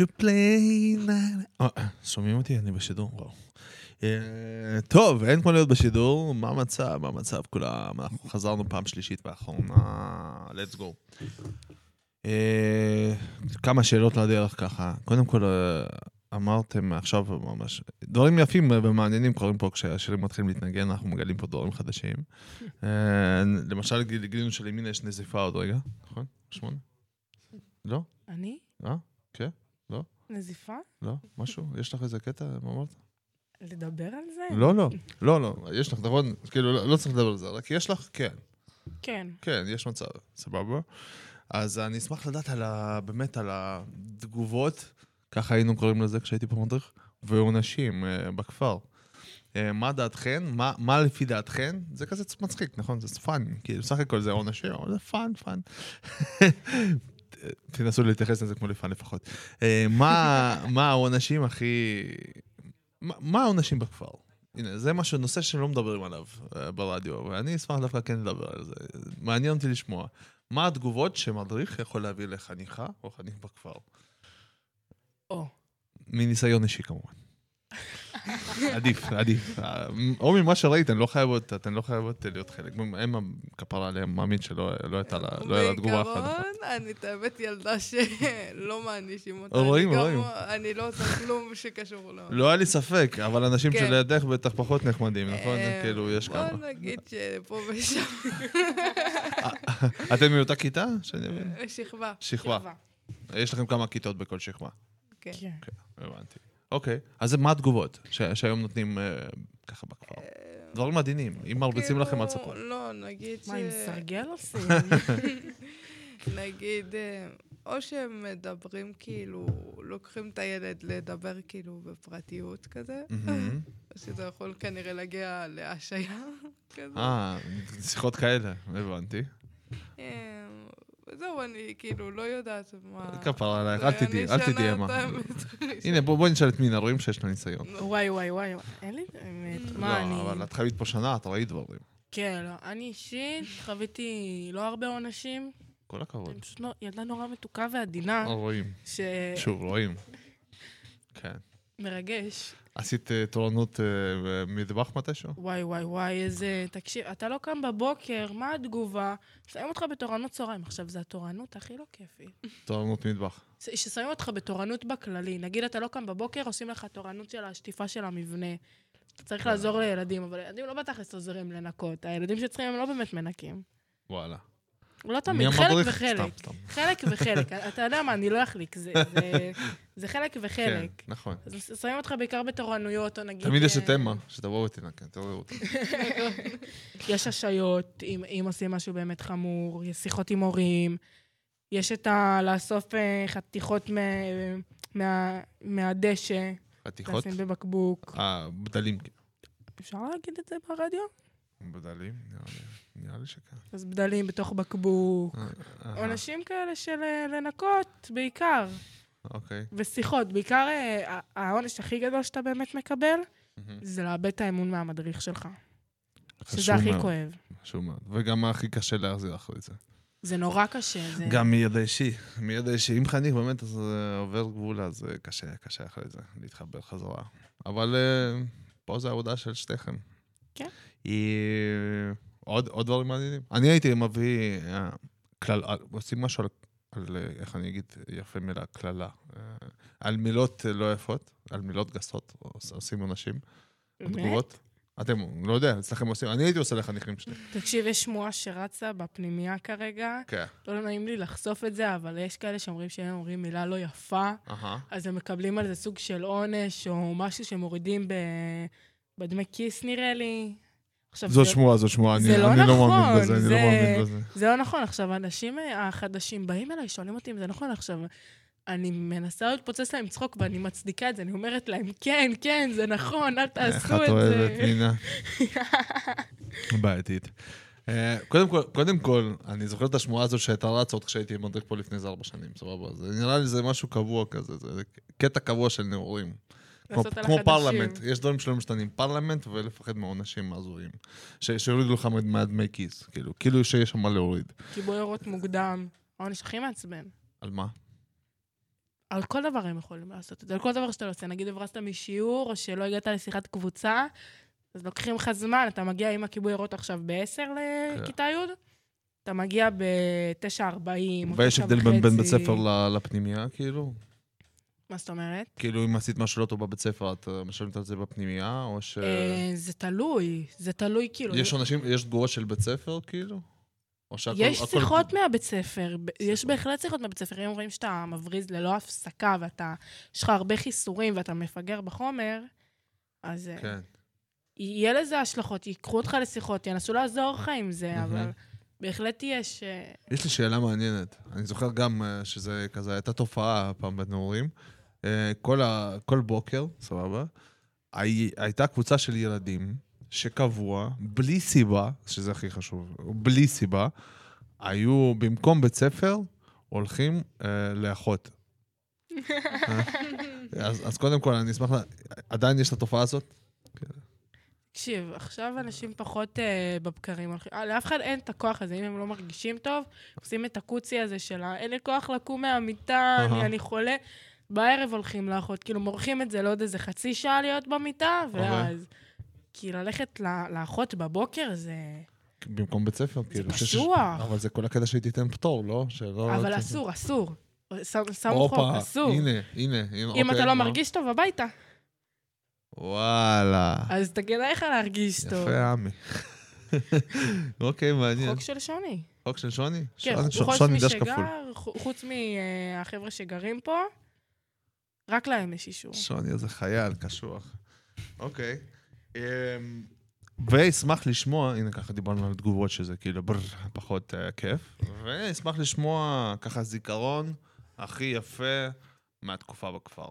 you play... na- אה, שומעים אותי? אני בשידור? וואו. אה, טוב, אין כמו להיות בשידור, מה המצב? מה המצב? כולם, אנחנו חזרנו פעם שלישית ואחרונה, let's go. אה, כמה שאלות לדרך ככה. קודם כל, אמרתם עכשיו ממש, דברים יפים ומעניינים קורים פה כשהשירים מתחילים להתנגן, אנחנו מגלים פה דברים חדשים. למשל, גיל- גילינו שלימינה יש נזיפה עוד רגע, נכון? שמונה? לא? אני? אה? כן? נזיפה? לא? משהו? יש לך איזה קטע? מה אמרת? לדבר על זה? לא, לא. לא, לא. יש לך, נכון? כאילו, לא לא צריך לדבר על זה, רק יש לך, כן. כן. כן, יש מצב, סבבה. אז אני אשמח לדעת על ה... באמת על התגובות, ככה היינו קוראים לזה כשהייתי פה מדריך, ועונשים אה, בכפר. אה, מה דעתכן? מה, מה לפי דעתכן? זה כזה מצחיק, נכון? זה fun. כאילו, סך הכל זה עונשים, אבל זה fun, fun. תנסו להתייחס לזה כמו לפאן לפחות. אה, מה, העונשים הכי... מה, העונשים בכפר? הנה, זה משהו, נושא שלא מדברים עליו uh, ברדיו, ואני אשמח דווקא כן לדבר על זה. מעניין אותי לשמוע. מה התגובות שמדריך יכול להביא לחניכה או חניך בכפר? או. מניסיון אישי כמובן. עדיף, עדיף. או ממה שראית, אתן לא חייבות, לא להיות חלק. הם הכפרה עליהם, מאמין שלא לא הייתה לה לא הייתה לה תגובה אחת. בעיקרון, אני את האמת ילדה שלא מענישים אותה. רואים, אני רואים. אני לא עושה כלום שקשור לו. לא היה לי ספק, אבל אנשים כן. שלידך בטח פחות נחמדים, נכון? אה, כאילו, יש כמה. בוא נגיד שפה ושם, אתם מאותה כיתה? שאני מבין. שכבה. שכבה. יש לכם כמה כיתות בכל שכבה. כן. כן. הבנתי. אוקיי, אז מה התגובות ש- שהיום נותנים אה, ככה בכפר? דברים עדינים, אם מרביצים לכם. כאילו, לא, נגיד ש... מה, עם סרגל עושים? נגיד, אה, או שהם מדברים כאילו, לוקחים את הילד לדבר כאילו בפרטיות כזה, מהמם. שזה יכול כנראה להגיע להשעיה כזה. אה, שיחות כאלה, הבנתי. וזהו, אני כאילו לא יודעת מה... כפרה עלייך, אל תדעי, אל תדעי, האמת. הנה, בוא בוא נשאל את מינה, רואים שיש לה ניסיון. וואי, וואי, וואי. אין לי באמת. מה, אני... לא, אבל את חווית פה שנה, את ראית דברים. כן, לא. אני אישית חוויתי לא הרבה עונשים. כל הכבוד. אני פשוט לא- ילדה נורא מתוקה ועדינה, רואים, שוב, רואים. כן. שמרגש. עשית אה, תורנות אה, מטבח מתישהו? וואי, וואי, וואי, איזה... תקשיב, אתה לא קם בבוקר, מה התגובה? שמים אותך בתורנות צהריים. עכשיו, זו התורנות הכי לא כיפית. תורנות מטבח. ששמים אותך בתורנות בכללי. נגיד, אתה לא קם בבוקר, עושים לך תורנות של השטיפה של המבנה. אתה צריך לעזור לילדים, אבל ילדים לא בתכלס עוזרים לנקות. הילדים שצריכים הם לא באמת מנקים. וואלה. לא תמיד, מי חלק המדריך? וחלק. סתם, סתם. חלק וחלק. אתה יודע מה, אני לא אחליק, זה, זה, זה חלק וחלק. כן, נכון. אז שמים אותך בעיקר בתורנויות, או נגיד... תמיד יש אה, את אמה, שתבואו ותנקה, תראו אותי. יש השעיות, אם, אם עושים משהו באמת חמור, יש שיחות עם הורים, יש את ה... לאסוף אה, חתיכות מ, מה, מהדשא, חתיכות? לשים בבקבוק. אה, בדלים. אפשר להגיד את זה ברדיו? בדלים? נראה לי- נראה לי שכן. אז בדלים בתוך בקבוק. אה, אה, עונשים כאלה של אה, לנקות, בעיקר. אוקיי. ושיחות, בעיקר אה, העונש הכי גדול שאתה באמת מקבל. זה לאבד את האמון מהמדריך שלך. שזה הכי כואב. חשוב מאוד. וגם הכי קשה להחזיר אחרי זה. זה נורא קשה. זה... גם מידע אישי. מידע אישי. אם חניך באמת אז אה, עובר גבול, אז אה, קשה, קשה אחרי זה להתחבר חזרה. אבל אה, פה זה העבודה של שתיכם. כן. היא... עוד, עוד דברים מעניינים. אני הייתי מביא כלל... אה, עושים משהו על, על, איך אני אגיד, יפה מילה, קללה. אה, על מילות לא יפות, על מילות גסות, עוש- עושים אנשים. באמת? תגובות. אתם, לא יודע, אצלכם עושים, אני הייתי עושה לחניכים שלי. תקשיב, יש שמועה שרצה בפנימייה כרגע, כן. לא נעים לי לחשוף את זה, אבל יש כאלה שאומרים שהם אומרים מילה לא יפה. אז הם מקבלים על זה סוג של עונש, או משהו שמורידים ב... בדמי כיס, נראה לי. עכשיו, זו זה- שמועה, זו שמועה, אני זה לא אני לא מאמין נכון, בזה, אני לא זה- מאמין בזה. זה לא נכון. עכשיו, האנשים אה, החדשים באים אליי, שואלים אותי אם זה נכון. עכשיו, אני מנסה להתפוצץ להם צחוק, ואני מצדיקה את זה. אני אומרת להם, כן, כן, זה נכון, אל איך תעשו את את אוהבת, זה. מינה? בעייתית. אה, קודם כל, קודם כל, אני זוכר את השמועה הזו שהייתה רצה עוד כשהייתי מדריך פה לפני איזה ארבע שנים, סבבה? זה נראה לי זה משהו קבוע כזה, זה קטע קבוע של נאורים. כמו, כמו. פרלמנט, יש דברים שלא משתנים. פרלמנט ולפחד מעונשים הזויים. שיורידו לך מהדמי כיס, כאילו, כאילו שיש שם מה להוריד. כיבוי אורות מוקדם. העונש הכי מעצבן. על מה? על כל דבר הם יכולים לעשות את זה, על כל דבר שאתה לא עושה. נגיד הברזת משיעור, או שלא הגעת לשיחת קבוצה, אז לוקחים לך זמן, אתה מגיע עם הכיבוי אורות עכשיו ב-10 כן. לכיתה י', אתה מגיע ב-9.40 או 9.5. ויש הבדל בין בית ספר לפנימייה, כאילו? מה זאת אומרת? כאילו, אם עשית משהו לא טוב בבית ספר, את אה, משלמת על זה בפנימייה, או ש... אה, זה תלוי, זה תלוי כאילו. יש אנשים, יש תגובות של בית ספר, כאילו? שהכל... יש הכל- שיחות מהבית ספר, יש בהחלט שיחות מהבית ספר. אם רואים שאתה מבריז ללא הפסקה ואתה, יש לך הרבה חיסורים ואתה מפגר בחומר, אז אה, כן. יהיה לזה השלכות, ייקחו אותך לשיחות, ינסו לעזור לך עם זה. אבל בהחלט יש... יש לי שאלה מעניינת. אני זוכר גם שזה כזה, הייתה תופעה פעם בנעורים. אה, כל, ה, כל בוקר, סבבה, הי, הייתה קבוצה של ילדים שקבוע, בלי סיבה, שזה הכי חשוב, בלי סיבה, היו במקום בית ספר, הולכים אה, לאחות. אז, אז קודם כל, אני אשמח, ל... עדיין יש את התופעה הזאת? תקשיב, עכשיו אנשים פחות אה, בבקרים הולכים, אה, לאף אחד אין את הכוח הזה, אם הם לא מרגישים טוב, עושים את הקוצי הזה של אין לי כוח לקום מהמיטה, אני. אני חולה. בערב הולכים לאחות, כאילו מורחים את זה לעוד איזה חצי שעה להיות במיטה, ואז... כי ללכת ל- לאחות בבוקר זה... במקום בית ספר, כאילו. שש- פסוח. אבל זה כל הקטע שהיא תיתן פטור, לא? אבל אסור, אסור. שמו חוק, אסור. הנה, הנה. אם אוקיי, אתה לא מה? מרגיש טוב, הביתה. וואלה. אז כדאי לך להרגיש טוב. יפה, עמי. אוקיי, מעניין. חוק של שוני. חוק של שוני? כן, חוץ. משגר, חוץ מהחבר'ה שגרים פה, רק להם יש אישור. שוני איזה חייל, קשוח. אוקיי. אמ, ואשמח לשמוע, הנה ככה דיברנו על תגובות שזה כאילו בר, פחות אה, כיף, ואשמח לשמוע ככה זיכרון הכי יפה מהתקופה בכפר.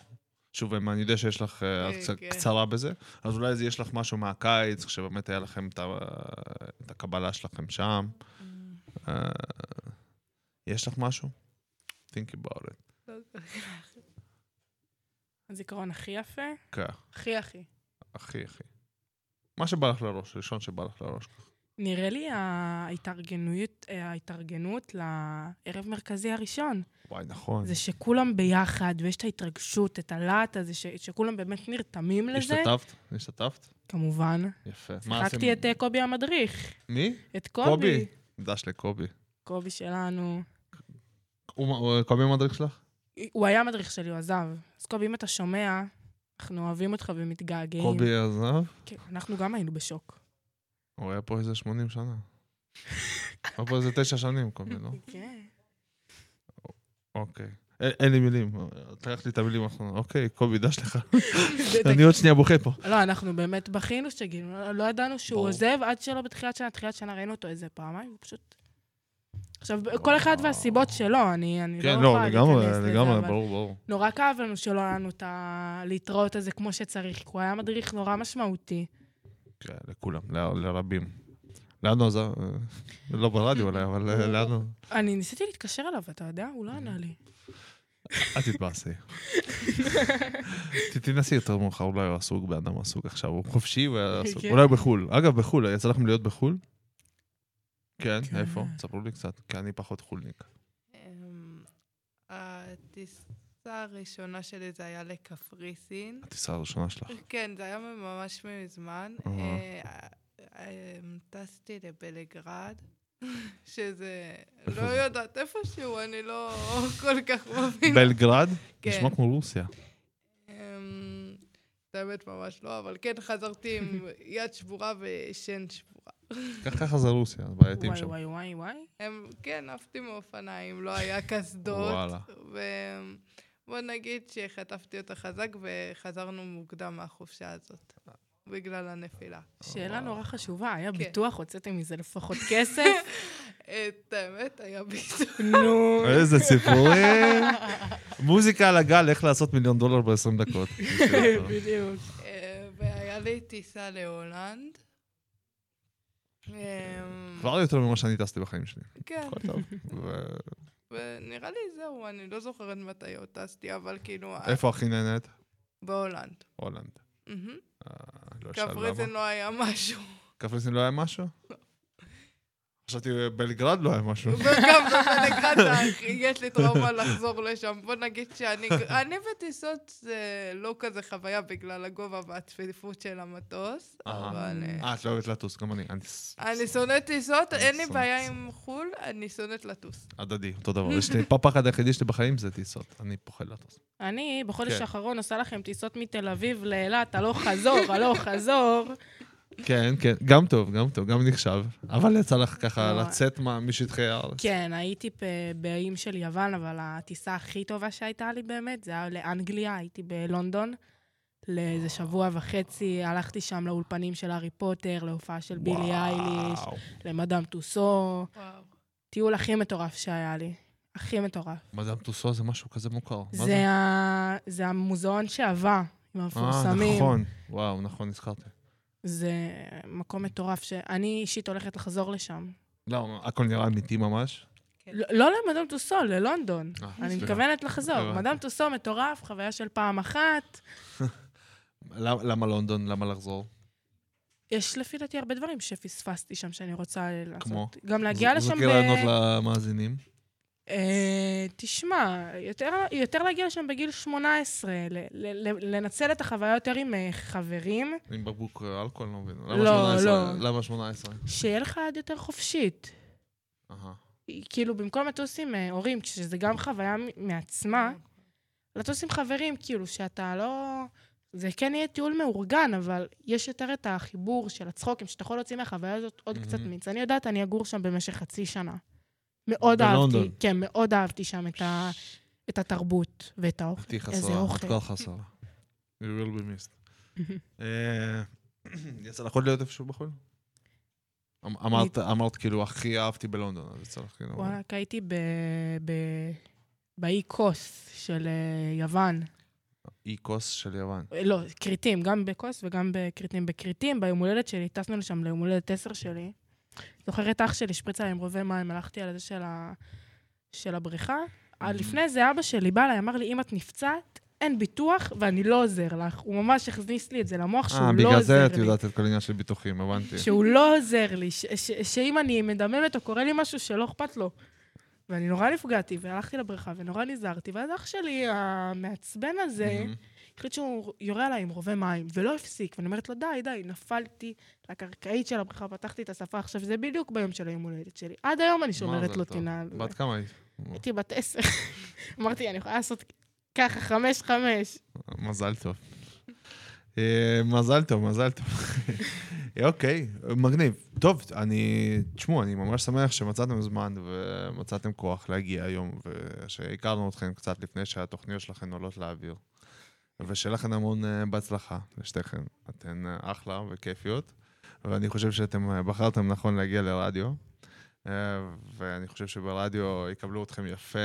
שוב, אם אני יודע שיש לך אה, אה, קצת כן. קצרה בזה, אז אולי זה יש לך משהו מהקיץ, כשבאמת היה לכם את, את הקבלה שלכם שם. אה, יש לך משהו? think about it. הזיכרון הכי יפה, כן, הכי הכי. הכי הכי. מה שבא לך לראש, ראשון שבא לך לראש. נראה לי ההתארגנות, אה, ההתארגנות לערב מרכזי הראשון. וואי, נכון. זה שכולם ביחד, ויש את ההתרגשות, את הלהט הזה, ש- שכולם באמת נרתמים לזה. השתתפת? השתתפת? כמובן. יפה. מה שיחקתי? את אה, קובי המדריך. מי? את קובי. קובי. דש לקובי. קובי שלנו. הוא הוא- קובי המדריך שלך? הוא היה המדריך שלי, הוא עזב. אז קובי, אם אתה שומע, אנחנו אוהבים אותך ומתגעגעים. קובי עזב? כן, אנחנו גם היינו בשוק. הוא היה פה איזה 80 שנה. היה פה איזה תשע שנים, קובי, לא? כן. אוקיי. אין לי מילים. תלך לי את המילים האחרונות. אוקיי, קובי, דש לך. אני עוד שנייה בוכה פה. לא, אנחנו באמת בכינו שגינו, לא- לא ידענו שהוא. עוזב עד שלא בתחילת שנה. תחילת שנה ראינו אותו איזה פעמיים, הוא פשוט... עכשיו, כל אחד והסיבות שלו, אני אני כן, לא לא, יכולה לגמרי, להיכנס לזה, לגמרי, אבל ברור, ברור. נורא כאב לנו שלא היה לנו את הלהתראות הזה כמו שצריך, כי הוא היה מדריך נורא משמעותי. כן, לכולם, ל- לרבים. הוא עזב? אה, לא ברדיו אולי, אבל אה, לאן הוא... אני ניסיתי להתקשר אליו, אתה יודע? הוא לא ענה לי. אל תתבאסי. תנסי יותר מאוחר, אולי הוא עסוק באדם עסוק עכשיו, הוא חופשי הוא היה עסוק. כן. אולי הוא בחו"ל. אגב, בחו"ל, יצא לכם להיות בחו"ל? כן, כן. איפה? ספרו לי קצת, כי אני פחות חולניק. אמ, הטיסה הראשונה שלי זה היה לקפריסין. הטיסה הראשונה שלך. כן, זה היה ממש מזמן. אה, אה, טסתי לבלגרד, שזה, לא? יודעת, איפשהו, אני לא כל כך מבינה. בלגרד? כן. נשמע כמו רוסיה. את האמת ממש לא, אבל כן חזרתי עם יד שבורה ושן שבורה. ככה ככה זה רוסיה, אז בעייתים שם. וואי, וואי, וואי. הם, כן, עפתי מאופניים, לא היה קסדות. וואלה. ובוא נגיד שחטפתי אותה חזק וחזרנו מוקדם מהחופשה הזאת, בגלל הנפילה. שאלה נורא חשובה, היה כן. ביטוח, הוצאתם מזה לפחות כסף? את האמת, היה ביטוי. נו. איזה סיפורים. מוזיקה על הגל, איך לעשות מיליון דולר ב-20 דקות. בדיוק. אה, והיה לי טיסה להולנד. אמ, כבר יותר ממה שאני טסתי בחיים שלי. כן, ונראה לי זהו, אני לא זוכרת מתי עוד טסתי, אבל כאילו... איפה הכי נהנית? בהולנד. הולנד. אה, לא קפריסין. לא היה משהו. קפריסין לא היה משהו? חשבתי בבלגרד לא היה משהו. וגם בבלגרד יש לי טראומה לחזור לשם. בוא נגיד שאני אני בטיסות זה לא כזה חוויה בגלל הגובה והצפיפות של המטוס, אבל... אה, אה, את לא אוהבת לטוס, גם אני. אני שונאת טיסות, אני אין לי בעיה. עם חו"ל, אני שונאת לטוס. הדדי, אותו דבר. יש לי, הפחד היחידי שלי בחיים זה טיסות. אני פוחד לטוס. אני בחודש כן. האחרון עושה לכם טיסות מתל אביב לאילת, הלוך חזור, הלוך חזור. כן, כן, גם טוב, גם טוב, גם נחשב. אבל יצא לך ככה לא. לצאת מה- משטחי הארץ. כן, הייתי באיים של יוון, אבל הטיסה הכי טובה שהייתה לי באמת, זה היה לאנגליה, הייתי בלונדון. לאיזה שבוע וחצי, הלכתי שם לאולפנים של הארי פוטר, להופעה של בילי אייליש. למדאם טוסו. טיול הכי מטורף שהיה לי. הכי מטורף. מדאם טוסו זה משהו כזה מוכר. זה, ה... זה המוזיאון שעבה, עם אה, המפורסמים. נכון. וואו, נכון, נזכרתי. זה מקום מטורף שאני אישית הולכת לחזור לשם. לא, הכל נראה אמיתי ממש. לא לא למדאם טוסו, ללונדון. אה, אני. מתכוונת לחזור. מדאם טוסו מטורף, חוויה של פעם אחת. למה לונדון? למה לחזור? יש לפי דעתי הרבה דברים שפספסתי שם שאני רוצה לעשות. כמו? גם להגיע לשם זרקי רעיונות למאזינים. אה, תשמע, יותר, יותר להגיע לשם בגיל 18, ל, ל, ל, לנצל את החוויה יותר עם אה, חברים, עם בקבוק אלכוהול, לא מבין. לא, למה 18? לא. למה 18? שיהיה לך יד יותר חופשית. אהה. כאילו, במקום לטוס עם אה, הורים, כשזה גם חוויה מעצמה, לטוס עם חברים, כאילו, שאתה לא... זה כן יהיה טיול מאורגן, אבל יש יותר את החיבור של הצחוקים, שאתה יכול להוציא מהחוויה הזאת עוד קצת מהמם. מיץ. אני יודעת, אני אגור שם במשך חצי שנה. מאוד בלונדון. אהבתי, כן, מאוד אהבתי שם את, ה, את התרבות ואת האוכל. תהיי איזה חסרה, את אוכל. כבר חסרה. You will be missed. אה, יצא לך עוד להיות איפשהו בחו"ל? אמ- אמרת, אמרת כאילו, הכי אהבתי בלונדון, אז יצא לך כאילו... וואלה, הייתי ב... ב... באי של אה, יוון. אי כוס של יוון. אה, לא, כרתים, גם בקוס וגם בכרתים. בכרתים, ביום הולדת שלי, טסנו לשם ליום הולדת עשר שלי. זוכרת אח שלי שפריצה עם רובה מים, הלכתי על זה של, ה... של הבריכה. Mhm. לפני זה אבא שלי בא אליי, אמר לי, אם את נפצעת, אין ביטוח ואני לא עוזר לך. הוא ממש הכניס לי את זה למוח שהוא אה, לא בגלל זה עוזר את לי. יודעת את כל העניין של ביטוחים, הבנתי. שהוא לא עוזר לי, ש- ש- שאם אני מדממת או קורה לי משהו שלא אכפת לו. ואני נורא נפגעתי, והלכתי לבריכה ונורא נזהרתי, ואז אח שלי המעצבן הזה, מהמם. החליט שהוא יורה עליי עם רובה מים, ולא הפסיק. ואני אומרת לו, די, די, נפלתי לקרקעית של הבריכה, פתחתי את השפה. עכשיו, זה בדיוק ביום של היום הולדת שלי. עד היום אני שומרת לו טוב. טינה על זה. בת כמה היית? הייתי בת עשר. אמרתי, אני יכולה לעשות ככה, חמש-חמש. מזל טוב. אה, מזל טוב, מזל טוב. אוקיי, מגניב. טוב, אני... תשמעו, אני ממש שמח שמצאתם זמן ומצאתם כוח להגיע היום, ושהכרנו אתכם קצת לפני שהתוכניות שלכם עולות לאוויר. ושיהיה לכם המון אה, בהצלחה לשתיכן. אתן אה, אחלה וכיפיות, ואני חושב שאתם אה, בחרתם נכון להגיע לרדיו, ואני חושב שברדיו יקבלו אתכם יפה,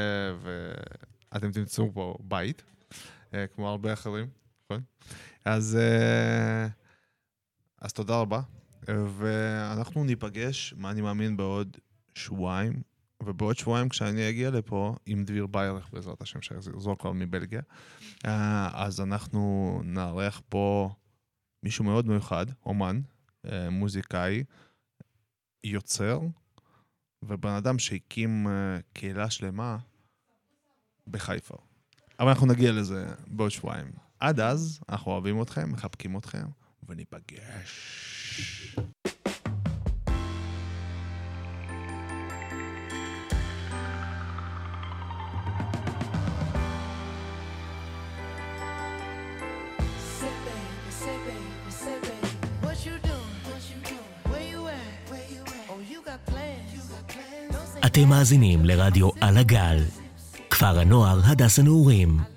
ואתם תמצאו פה בית, כמו הרבה אחרים, נכון? אז, אז תודה רבה, ואנחנו ניפגש, מה אני מאמין, בעוד שבועיים, ובעוד שבועיים כשאני אגיע לפה עם דביר ביירך, בעזרת השם, שיחזור כבר מבלגיה, אה, אז אנחנו נארח פה מישהו מאוד מיוחד, אומן, אה, מוזיקאי, יוצר, ובן אדם שהקים אה, קהילה שלמה בחיפה. אבל אנחנו נגיע לזה בעוד שבועיים. עד אז, אנחנו אוהבים אתכם, מחבקים אתכם, וניפגש. אתם מאזינים לרדיו על הגל, כפר הנוער הדס הנעורים.